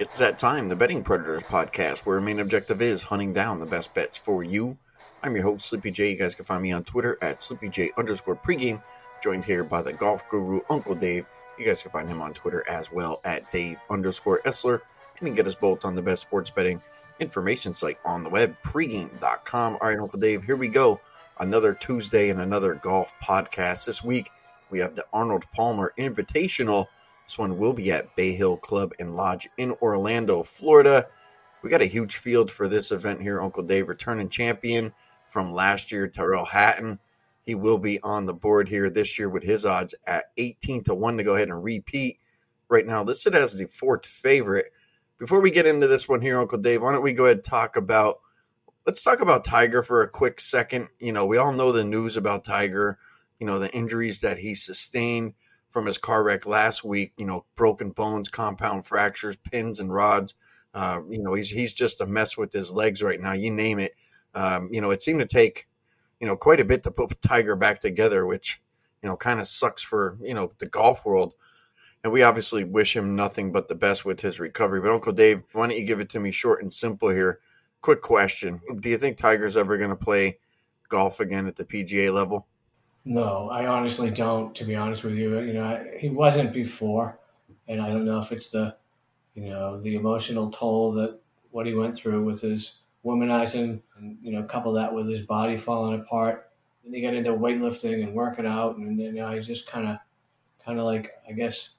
It's that time, the Betting Predators podcast, where our main objective is hunting down the best bets for you. I'm your host, Sleepy J. You guys can find me on Twitter at SleepyJ underscore pregame, joined here by the golf guru, Uncle Dave. You guys can find him on Twitter as well at Dave underscore Essler. And you can get us both on the best sports betting information site on the web, pregame.com. All right, Uncle Dave, here we go. Another Tuesday and another golf podcast. This week, we have the Arnold Palmer Invitational. This one will be at Bay Hill Club and Lodge in Orlando, Florida. We got a huge field for this event here. Uncle Dave, returning champion from last year, Tyrrell Hatton. He will be on the board here this year with his odds at 18 to 1 to go ahead and repeat. Right now, listed as the fourth favorite. Before we get into this one here, Uncle Dave, why don't we go ahead and talk about let's talk about Tiger for a quick second. You know, we all know the news about Tiger, you know, the injuries that he sustained from his car wreck last week. You know, broken bones, compound fractures, pins and rods. Uh, you know, he's he's just a mess with his legs right now. You name it. Um, you know, it seemed to take you know quite a bit to put Tiger back together, which you know kind of sucks for you know the golf world. And we obviously wish him nothing but the best with his recovery. But Uncle Dave, why don't you give it to me short and simple here? Quick question: Do you think Tiger's ever going to play golf again at the PGA level? No, I honestly don't. To be honest with you, you know, I, he wasn't before, and I don't know if it's the, you know, the emotional toll that what he went through with his womanizing, and you know, couple that with his body falling apart. Then he got into weightlifting and working out, and you know, he's just kind of, kind of like I guess,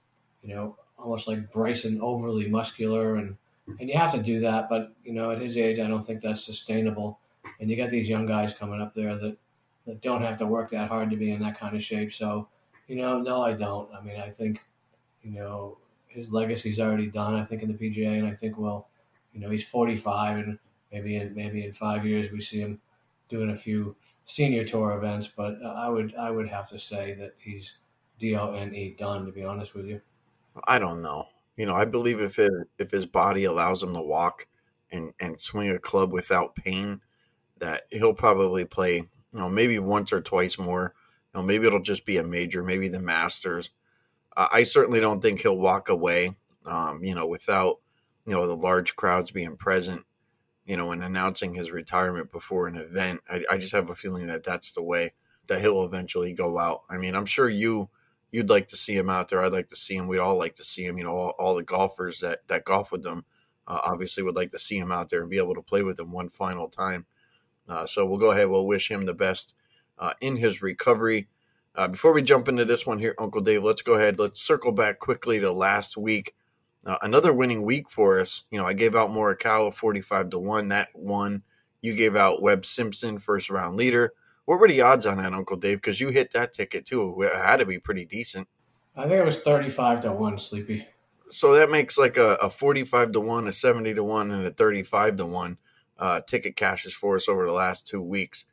you know, almost like Bryson, overly muscular, and and you have to do that. But you know, at his age, I don't think that's sustainable. And you got these young guys coming up there that that don't have to work that hard to be in that kind of shape. So, you know, no, I don't. I mean, I think, you know, his legacy's already done. I think in the PGA, and I think well, you know, he's 45, and maybe in maybe in five years we see him doing a few senior tour events. But I would I would have to say that he's D O N E done. To be honest with you, I don't know. You know, I believe if it, if his body allows him to walk and and swing a club without pain, that he'll probably play you know, maybe once or twice more. You know, maybe it'll just be a major, maybe the Masters. Uh, I certainly don't think he'll walk away. Um, you know, without you know the large crowds being present. You know, and announcing his retirement before an event. I, I just have a feeling that that's the way that he'll eventually go out. I mean, I'm sure you you'd like to see him out there. I'd like to see him. We'd all like to see him. You know, all, all the golfers that that golf with them uh, obviously would like to see him out there and be able to play with him one final time. Uh, so we'll go ahead. We'll wish him the best uh, in his recovery. Uh, before we jump into this one here, Uncle Dave, let's go ahead. Let's circle back quickly to last week. Uh, another winning week for us. You know, I gave out Morikawa 45 to 1. That one. You gave out Webb Simpson, first round leader. What were the odds on that, Uncle Dave? Because you hit that ticket too. It had to be pretty decent. I think it was 35 to 1, Sleepy. So that makes like a, a 45 to 1, a 70 to 1, and a 35 to 1 uh, ticket cashes for us over the last two weeks.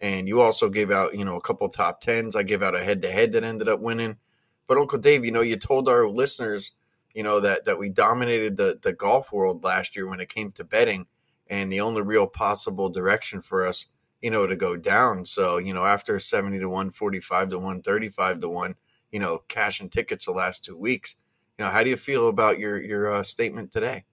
And you also gave out, you know, a couple top tens. I gave out a head to head that ended up winning. But Uncle Dave, you know, you told our listeners, you know, that that we dominated the the golf world last year when it came to betting, and the only real possible direction for us, you know, to go down. So, you know, after seventy to one, forty five to one, thirty five to one, you know, cashing tickets the last two weeks. You know, how do you feel about your your uh, statement today?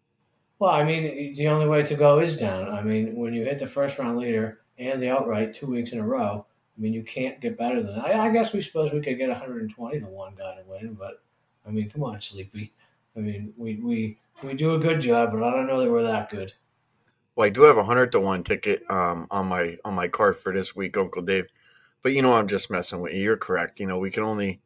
Well, I mean, the only way to go is down. I mean, when you hit the first round leader and the outright two weeks in a row, I mean, you can't get better than that. I, I guess we suppose we could get 120 to one guy to win, but I mean, come on, Sleepy. I mean, we we we do a good job, but I don't know that we're that good. Well, I do have a hundred to one ticket um, on my on my card for this week, Uncle Dave. But you know, I'm just messing with you. You're correct. You know, we can only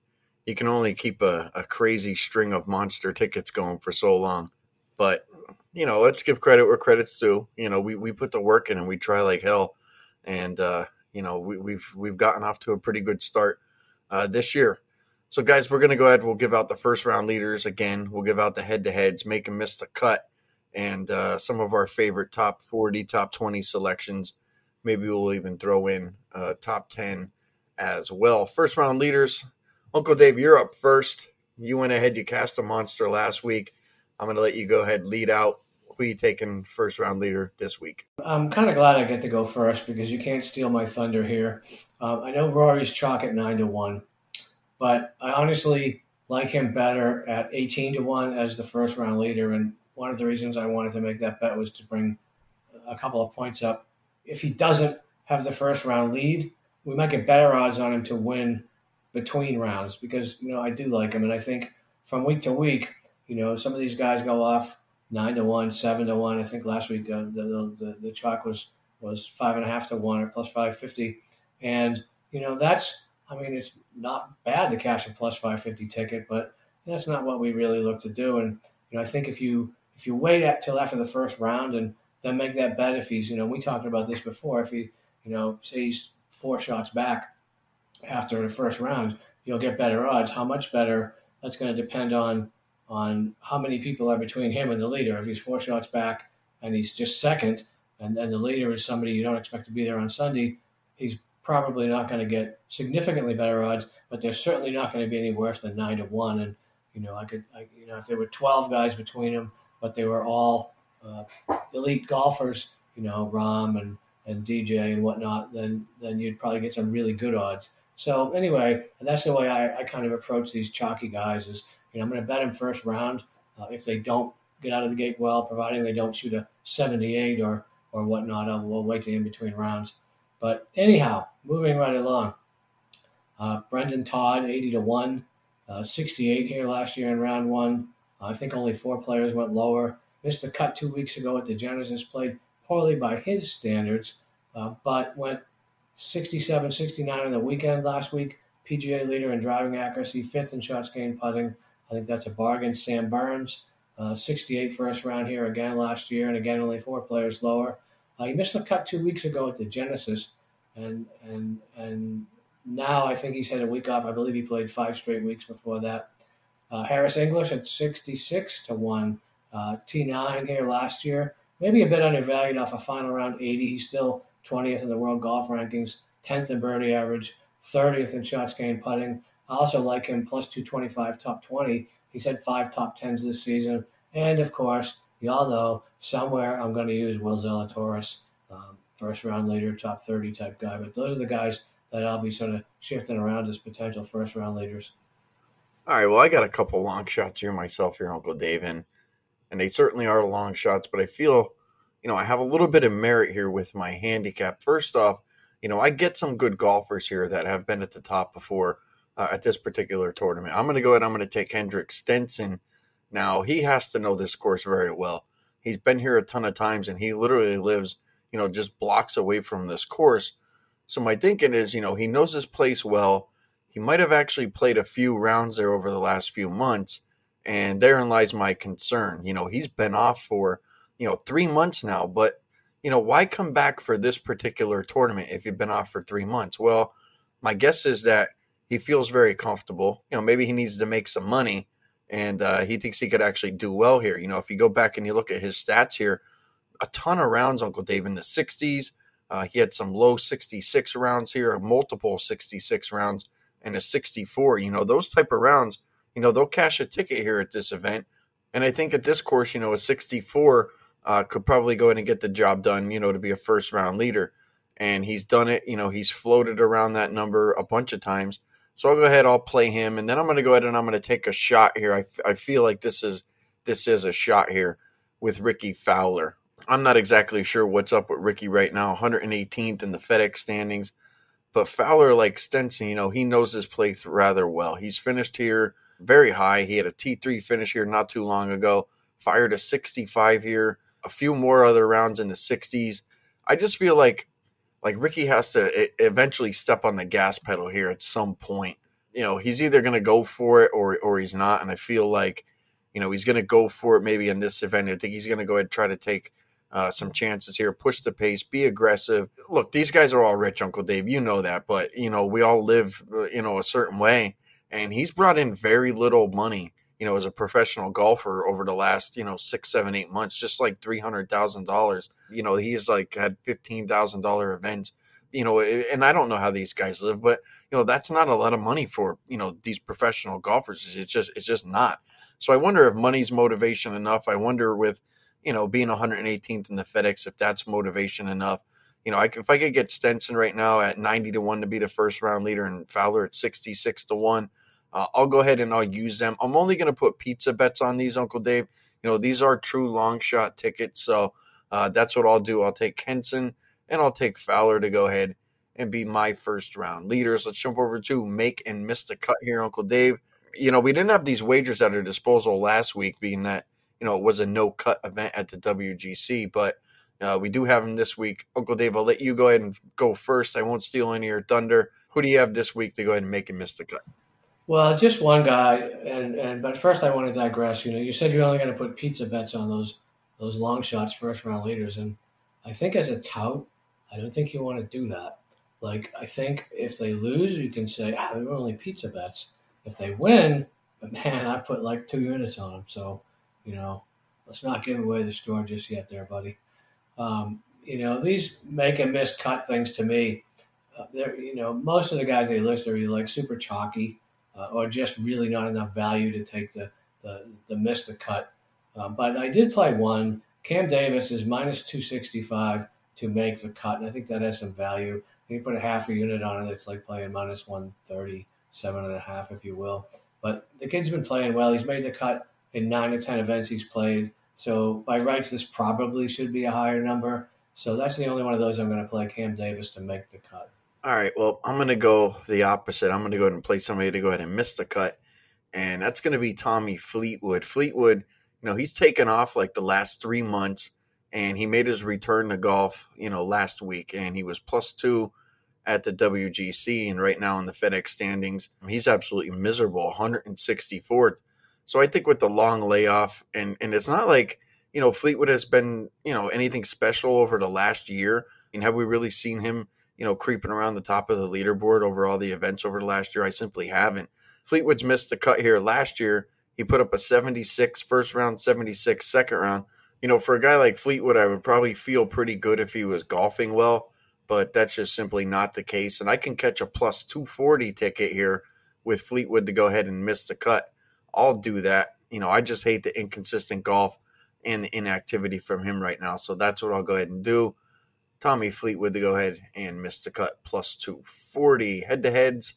you can only keep a, a crazy string of monster tickets going for so long. But you know, let's give credit where credit's due. You know, we, we put the work in and we try like hell, and uh, you know we, we've we've gotten off to a pretty good start uh, this year. So, guys, we're gonna go ahead. We'll give out the first round leaders again. We'll give out the head to heads, make them miss the cut, and uh, some of our favorite top forty, top twenty selections. Maybe we'll even throw in uh, top ten as well. First round leaders. Uncle Dave, you're up first. You went ahead. You cast a monster last week. I'm going to let you go ahead lead out who you taking first round leader this week? I'm kind of glad I get to go first because you can't steal my thunder here. Um, I know Rory's chalk at nine to one, but I honestly like him better at 18 to one as the first round leader. And one of the reasons I wanted to make that bet was to bring a couple of points up. If he doesn't have the first round lead, we might get better odds on him to win between rounds because you know I do like him, and I think from week to week, you know, some of these guys go off nine to one, seven to one. I think last week uh, the, the the chalk was was five and a half to one or plus five fifty, and you know that's I mean it's not bad to cash a plus five fifty ticket, but that's not what we really look to do. And you know I think if you if you wait till after the first round and then make that bet if he's you know we talked about this before if he you know say he's four shots back after the first round you'll get better odds. How much better? That's going to depend on on how many people are between him and the leader. If he's four shots back and he's just second, and then the leader is somebody you don't expect to be there on Sunday, he's probably not going to get significantly better odds, but they're certainly not going to be any worse than nine to one. And you know, I could, I, you know, if there were twelve guys between them, but they were all uh, elite golfers, you know, Rahm and and DJ and whatnot, then then you'd probably get some really good odds. So anyway, and that's the way I, I kind of approach these chalky guys is, you know, I'm going to bet him first round. Uh, if they don't get out of the gate well, providing they don't shoot a 78 or or whatnot, I'll, we'll wait to in between rounds. But anyhow, moving right along. Uh, Brendon Todd, 80 to 1, uh, 68 here last year in round one. I think only four players went lower. Missed the cut two weeks ago at the Genesis, played poorly by his standards, uh, but went 67 69 on the weekend last week. PGA leader in driving accuracy, fifth in shots gained putting. I think that's a bargain. Sam Burns, uh, 68 first round here again last year, and again only four players lower. Uh, he missed the cut two weeks ago at the Genesis, and and and now I think he's had a week off. I believe he played five straight weeks before that. Uh, Harris English at 66 to one. Uh, T9 here last year, maybe a bit undervalued off a final round 80. He's still 20th in the world golf rankings, 10th in birdie average, 30th in shots gained putting. I also like him plus 225 top 20. He's had five top 10s this season. And of course, y'all know somewhere I'm going to use Will Zalatoris, um, first round leader, top 30 type guy. But those are the guys that I'll be sort of shifting around as potential first round leaders. All right. Well, I got a couple long shots here myself here, Uncle Dave, and, and they certainly are long shots, but I feel you know, I have a little bit of merit here with my handicap. First off, you know, I get some good golfers here that have been at the top before uh, at this particular tournament. I'm going to go ahead. I'm going to take Henrik Stenson. Now he has to know this course very well. He's been here a ton of times, and he literally lives, you know, just blocks away from this course. So my thinking is, you know, he knows this place well. He might have actually played a few rounds there over the last few months, and therein lies my concern. You know, he's been off for you know, three months now. But, you know, why come back for this particular tournament if you've been off for three months? Well, my guess is that he feels very comfortable. You know, maybe he needs to make some money and uh, he thinks he could actually do well here. You know, if you go back and you look at his stats here, a ton of rounds, Uncle Dave, in the 60s. Uh, he had some low 66 rounds here, multiple 66 rounds, and a 64. You know, those type of rounds, you know, they'll cash a ticket here at this event. And I think at this course, you know, a 64 uh, could probably go in and get the job done, you know, to be a first round leader. And he's done it, you know, he's floated around that number a bunch of times. So I'll go ahead, I'll play him, and then I'm going to go ahead and I'm going to take a shot here. I, I feel like this is this is a shot here with Rickie Fowler. I'm not exactly sure what's up with Rickie right now, 118th in the FedEx standings. But Fowler, like Stenson, you know, he knows his place rather well. He's finished here very high. He had a T3 finish here not too long ago, fired a 65 here a few more other rounds in the 60s. I just feel like like Rickie has to eventually step on the gas pedal here at some point. You know, he's either going to go for it or or he's not. And I feel like, you know, he's going to go for it maybe in this event. I think he's going to go ahead and try to take uh, some chances here, push the pace, be aggressive. Look, these guys are all rich, Uncle Dave. You know that, but you know we all live, uh, you know, a certain way, and he's brought in very little money you know, as a professional golfer over the last, you know, six, seven, eight months, just like three hundred thousand dollars. You know, he's like had fifteen thousand dollar events. You know, and I don't know how these guys live, but you know, that's not a lot of money for you know these professional golfers. It's just, it's just not. So I wonder if money's motivation enough. I wonder with, you know, being 118th in the FedEx, if that's motivation enough. You know, I, if I could get Stenson right now at 90 to one to be the first round leader, and Fowler at 66 to one uh, I'll go ahead and I'll use them. I'm only going to put pizza bets on these, Uncle Dave. You know, these are true long shot tickets. So uh, that's what I'll do. I'll take Stenson and I'll take Fowler to go ahead and be my first round leaders. Let's jump over to make and miss the cut here, Uncle Dave. You know, we didn't have these wagers at our disposal last week, being that, you know, it was a no cut event at the WGC, but uh, we do have them this week. Uncle Dave, I'll let you go ahead and go first. I won't steal any of your thunder. Who do you have this week to go ahead and make and miss the cut? Well, just one guy, and, and but first I want to digress. You know, you said you're only going to put pizza bets on those those long shots, first round leaders, and I think as a tout, I don't think you want to do that. Like I think if they lose, you can say, ah, they were only pizza bets. If they win, but man, I put like two units on them. So, you know, let's not give away the store just yet, there, buddy. Um, you know, these make and miss cut things to me. Uh, they're, you know, most of the guys they list are like super chalky uh, or just really not enough value to take the the, the miss the cut. Um, but I did play one. Cam Davis is minus 265 to make the cut, and I think that has some value. You put a half a unit on it, it's like playing minus 137 and a half, if you will. But the kid's been playing well. He's made the cut in nine to 10 events he's played. So by rights, this probably should be a higher number. So that's the only one of those I'm going to play Cam Davis to make the cut. All right. Well, I'm going to go the opposite. I'm going to go ahead and play somebody to go ahead and miss the cut. And that's going to be Tommy Fleetwood. Fleetwood, you know, he's taken off like the last three months and he made his return to golf, you know, last week. And he was plus two at the WGC. And right now in the FedEx standings, he's absolutely miserable, 164th. So I think with the long layoff, and, and it's not like, you know, Fleetwood has been, you know, anything special over the last year. And have we really seen him? You know, creeping around the top of the leaderboard over all the events over the last year. I simply haven't. Fleetwood's missed the cut here last year. He put up a 76 first round, 76 second round. You know, for a guy like Fleetwood, I would probably feel pretty good if he was golfing well, but that's just simply not the case. And I can catch a plus 240 ticket here with Fleetwood to go ahead and miss the cut. I'll do that. You know, I just hate the inconsistent golf and the inactivity from him right now. So that's what I'll go ahead and do. Tommy Fleetwood to go ahead and miss the cut plus 240. Head to heads.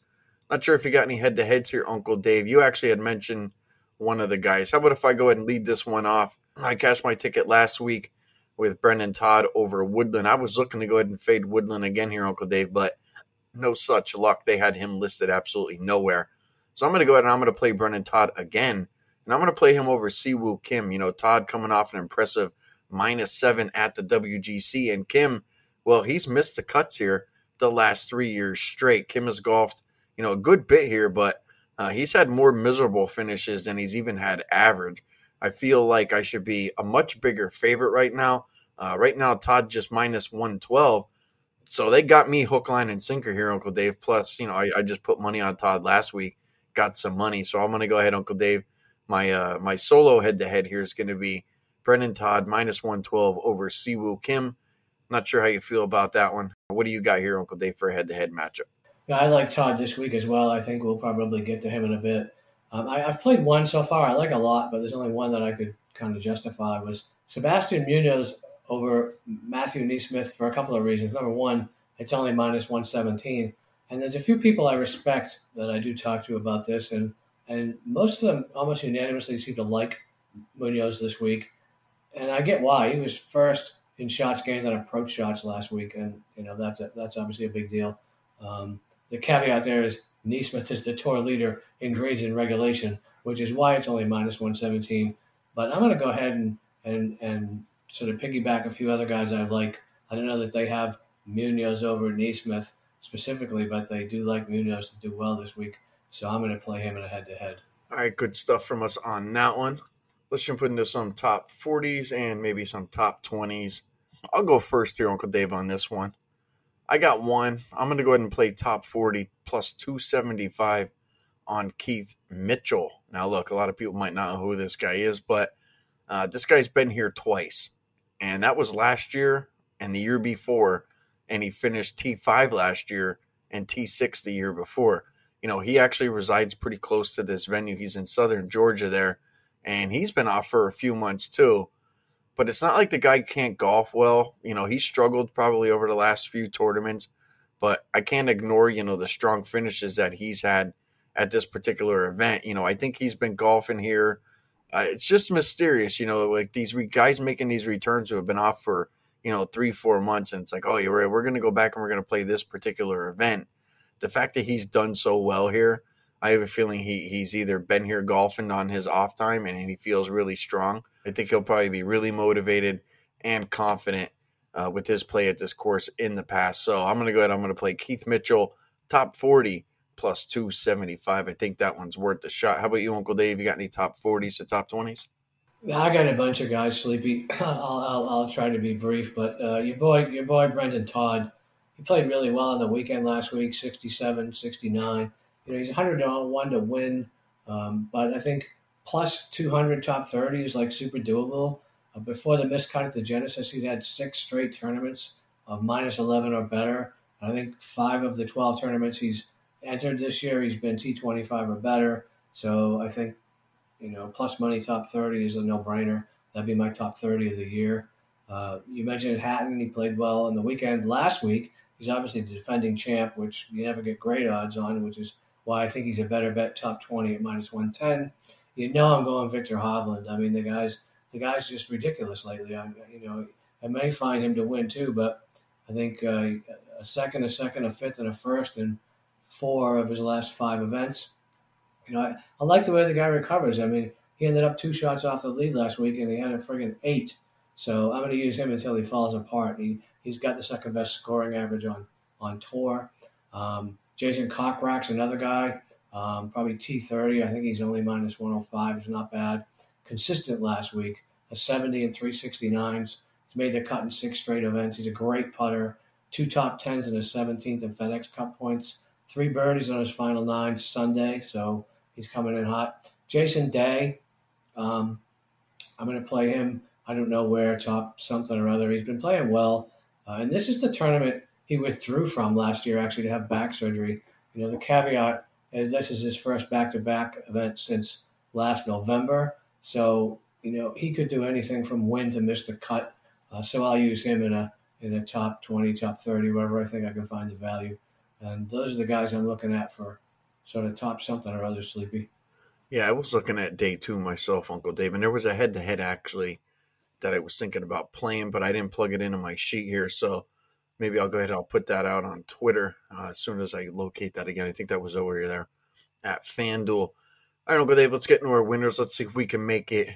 Not sure if you got any head to heads here, Uncle Dave. You actually had mentioned one of the guys. How about if I go ahead and lead this one off? I cashed my ticket last week with Brendon Todd over Woodland. I was looking to go ahead and fade Woodland again here, Uncle Dave, but no such luck. They had him listed absolutely nowhere. So I'm going to go ahead and I'm going to play Brendon Todd again. And I'm going to play him over Si Woo Kim. You know, Todd coming off an impressive minus seven at the WGC. And Kim, well, he's missed the cuts here the last three years straight. Kim has golfed, you know, a good bit here, but uh, he's had more miserable finishes than he's even had average. I feel like I should be a much bigger favorite right now. Uh, right now, Todd just minus 112. So they got me hook, line, and sinker here, Uncle Dave. Plus, you know, I, I just put money on Todd last week, got some money. So I'm going to go ahead, Uncle Dave. My uh, my solo head to head here is going to be Brendon Todd minus 112 over Si Woo Kim. Not sure how you feel about that one. What do you got here, Uncle Dave, for a head to head matchup? Yeah, I like Todd this week as well. I think we'll probably get to him in a bit. Um, I, have played one so far. I like a lot, but there's only one that I could kind of justify was Sebastian Munoz over Matthew NeSmith for a couple of reasons. Number one, it's only minus 117. And there's a few people I respect that I do talk to about this, and and most of them almost unanimously seem to like Munoz this week and I get why he was first in shots gained on approach shots last week, and you know that's a, that's obviously a big deal. Um, the caveat there is NeSmith is the tour leader in greens in regulation, which is why it's only minus 117. But I'm going to go ahead and, and and sort of piggyback a few other guys I like. I don't know that they have Munoz over NeSmith specifically, but they do like Munoz to do well this week. So I'm going to play him in a head to head. All right, good stuff from us on that one let's jump into some top 40s and maybe some top 20s. I'll go first here, Uncle Dave, on this one. I got one. I'm going to go ahead and play top 40 plus 275 on Keith Mitchell. Now, look, a lot of people might not know who this guy is, but uh, this guy's been here twice. And that was last year and the year before. And he finished T5 last year and T6 the year before. You know, he actually resides pretty close to this venue. He's in southern Georgia there and he's been off for a few months too. But it's not like the guy can't golf well. You know, he struggled probably over the last few tournaments, but I can't ignore, you know, the strong finishes that he's had at this particular event. You know, I think he's been golfing here uh, it's just mysterious, you know, like these re- guys making these returns who have been off for you know three, four months, and it's like, oh, yeah, we're we're going to go back and we're going to play this particular event. The fact that he's done so well here, I have a feeling he he's either been here golfing on his off time and he feels really strong. I think he'll probably be really motivated and confident uh, with his play at this course in the past. So I'm going to go ahead. I'm going to play Keith Mitchell top 40 plus 275. I think that one's worth the shot. How about you, Uncle Dave? You got any top 40s or top 20s? Yeah, I got a bunch of guys sleepy. I'll, I'll, I'll try to be brief, but uh, your boy, your boy Brendon Todd, he played really well on the weekend last week, 67, 69. You know, he's 100 to 1 to win, um, but I think plus 200 top 30 is like super doable. Uh, before the miscut at the Genesis, he'd had six straight tournaments of minus 11 or better. I think five of the 12 tournaments he's entered this year. He's been T25 or better. So I think, you know, plus money top 30 is a no brainer. That'd be my top 30 of the year. Uh, you mentioned Hatton. He played well on the weekend last week. He's obviously the defending champ, which you never get great odds on, which is why I think he's a better bet top 20 at minus 110. You know, I'm going Viktor Hovland. I mean, the guy's the guy's just ridiculous lately. I, you know, I may find him to win too, but I think uh, a second, a second, a fifth, and a first, in four of his last five events. You know, I, I like the way the guy recovers. I mean, he ended up two shots off the lead last week, and he had a friggin' eight. So I'm going to use him until he falls apart. He he's got the second best scoring average on on tour. Um, Jason Kokrak's another guy, um, probably T30. I think he's only minus 105. He's not bad. Consistent last week, a 70 and 369s. He's made the cut in six straight events. He's a great putter. Two top tens and a 17th in FedEx Cup points three birdies on his final nine Sunday, so he's coming in hot. Jason Day, um, I'm going to play him. I don't know where, top something or other. He's been playing well, uh, and this is the tournament he withdrew from last year, actually, to have back surgery. You know, the caveat is this is his first back-to-back event since last November, so you know he could do anything from win to miss the cut. Uh, so I'll use him in a in a top 20, top 30, wherever I think I can find the value. And those are the guys I'm looking at for sort of top something or other sleepy. Yeah, I was looking at day two myself, Uncle Dave, and there was a head to head actually that I was thinking about playing, but I didn't plug it into my sheet here. So maybe I'll go ahead and I'll put that out on Twitter uh, as soon as I locate that again. I think that was over there at FanDuel. I don't Uncle Dave, let's get into our winners. Let's see if we can make it.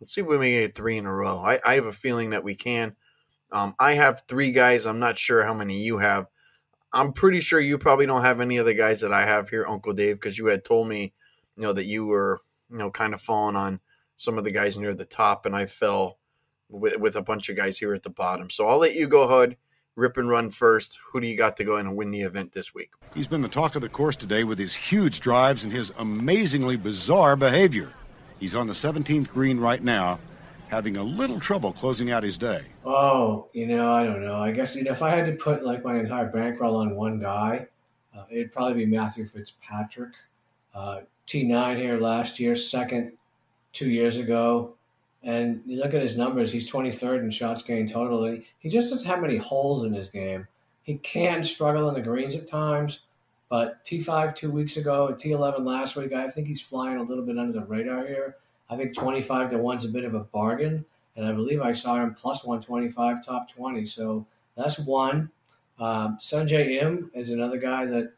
Let's see if we make it three in a row. I, I have a feeling that we can. Um, I have three guys. I'm not sure how many you have. I'm pretty sure you probably don't have any of the guys that I have here, Uncle Dave, because you had told me, you know, that you were, you know, kind of falling on some of the guys near the top, and I fell with, with a bunch of guys here at the bottom. So I'll let you go ahead, rip and run first. Who do you got to go in and win the event this week? He's been the talk of the course today with his huge drives and his amazingly bizarre behavior. He's on the 17th green right now having a little trouble closing out his day. Oh, you know, I don't know. I guess you know, if I had to put like my entire bankroll on one guy, uh, it'd probably be Matthew Fitzpatrick. Uh, T9 here last year, second two years ago. And you look at his numbers, he's 23rd in shots gained total. He just doesn't have many holes in his game. He can struggle in the greens at times, but T5 two weeks ago, and T11 last week, I think he's flying a little bit under the radar here. I think 25 to 1's a bit of a bargain. And I believe I saw him plus 125, top 20. So that's one. Um, Sungjae Im is another guy that,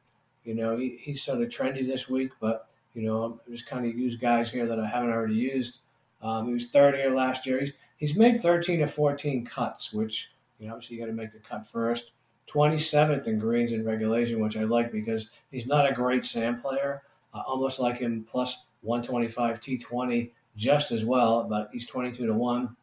you know, he, he's sort of trendy this week, but, you know, I'm just kind of use guys here that I haven't already used. Um, he was third here last year. He's, he's made 13 to 14 cuts, which, you know, obviously you got to make the cut first. 27th in greens in regulation, which I like because he's not a great sand player. Uh, almost like him plus 125 T20 just as well, but he's 22 to 1.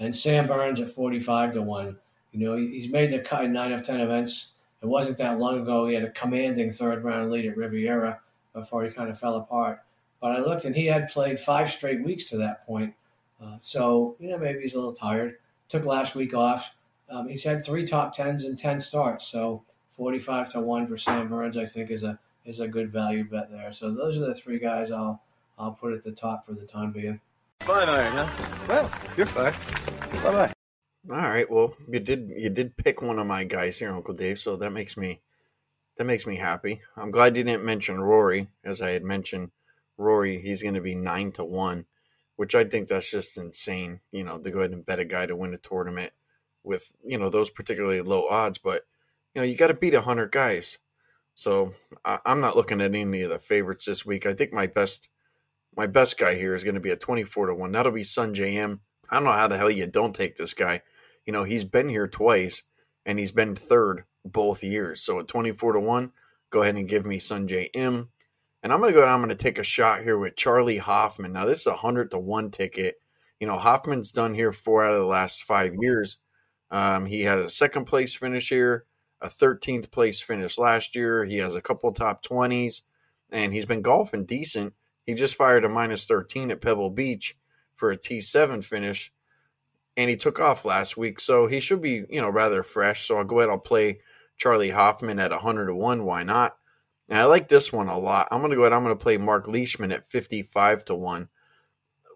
And Sam Burns at 45 to 1. You know, he's made the cut in 9 of 10 events. It wasn't that long ago. He had a commanding third round lead at Riviera before he kind of fell apart. But I looked and he had played five straight weeks to that point. Uh, so, you know, maybe he's a little tired. Took last week off. Um, he's had three top tens and 10 starts. So 45 to 1 for Sam Burns, I think, is a is a good value bet there. So those are the three guys I'll I'll put at the top for the time being. Fine iron, huh? Well, you're fine. Bye bye. All right. Well, you did you did pick one of my guys here, Uncle Dave. So that makes me that makes me happy. I'm glad you didn't mention Rory, as I had mentioned. Rory, he's going to be nine to one. which I think that's just insane, you know, to go ahead and bet a guy to win a tournament with, you know, those particularly low odds. But, you know, you got to beat 100 guys. So I, am not looking at any of the favorites this week. I think my best my best guy here is going to be a 24 to 1. That'll be Sun Im. I don't know how the hell you don't take this guy. You know, he's been here twice and he's been third both years. So at 24 to 1, go ahead and give me Sun Im. And I'm going to go I'm going to take a shot here with Charley Hoffman. Now, this is a 100 to 1 ticket. You know, Hoffman's done here four out of the last five years. Um, he had a second place finish here, a 13th place finish last year. He has a couple top 20s, and he's been golfing decent. He just fired a minus 13 at Pebble Beach for a T7 finish, and he took off last week. So he should be, you know, rather fresh. So I'll go ahead, I'll play Charley Hoffman at 100 to 1. Why not? And I like this one a lot. I'm going to go ahead. I'm going to play Mark Leishman at 55 to 1.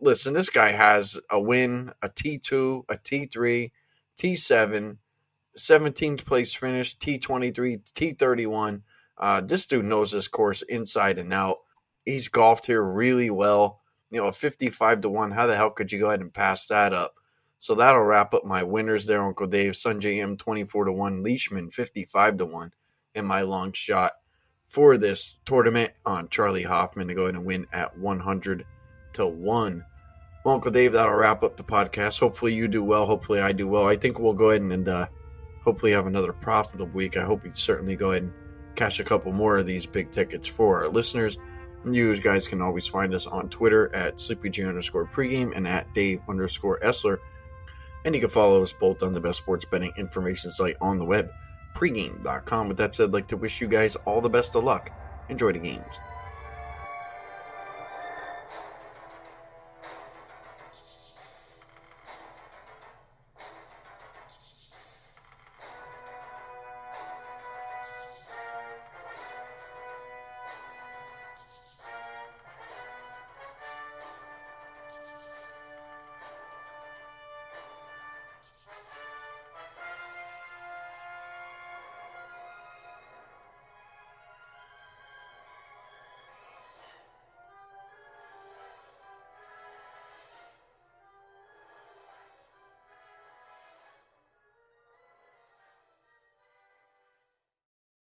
Listen, this guy has a win, a T2, a T3, T7, 17th place finish, T23, T31. Uh, this dude knows this course inside and out. He's golfed here really well. You know, a 55 to 1. How the hell could you go ahead and pass that up? So that'll wrap up my winners there, Uncle Dave. Sungjae Im 24 to 1, Leishman 55 to 1 and my long shot for this tournament on Charley Hoffman to go ahead and win at 100 to 1. Well, Uncle Dave, that'll wrap up the podcast. Hopefully you do well. Hopefully I do well. I think we'll go ahead and, uh, hopefully have another profitable week. I hope you certainly go ahead and cash a couple more of these big tickets for our listeners. You guys can always find us on Twitter at SleepyJ underscore pregame and at Dave underscore Essler. And you can follow us both on the best sports betting information site on the web, pregame.com. With that said, I'd like to wish you guys all the best of luck. Enjoy the games.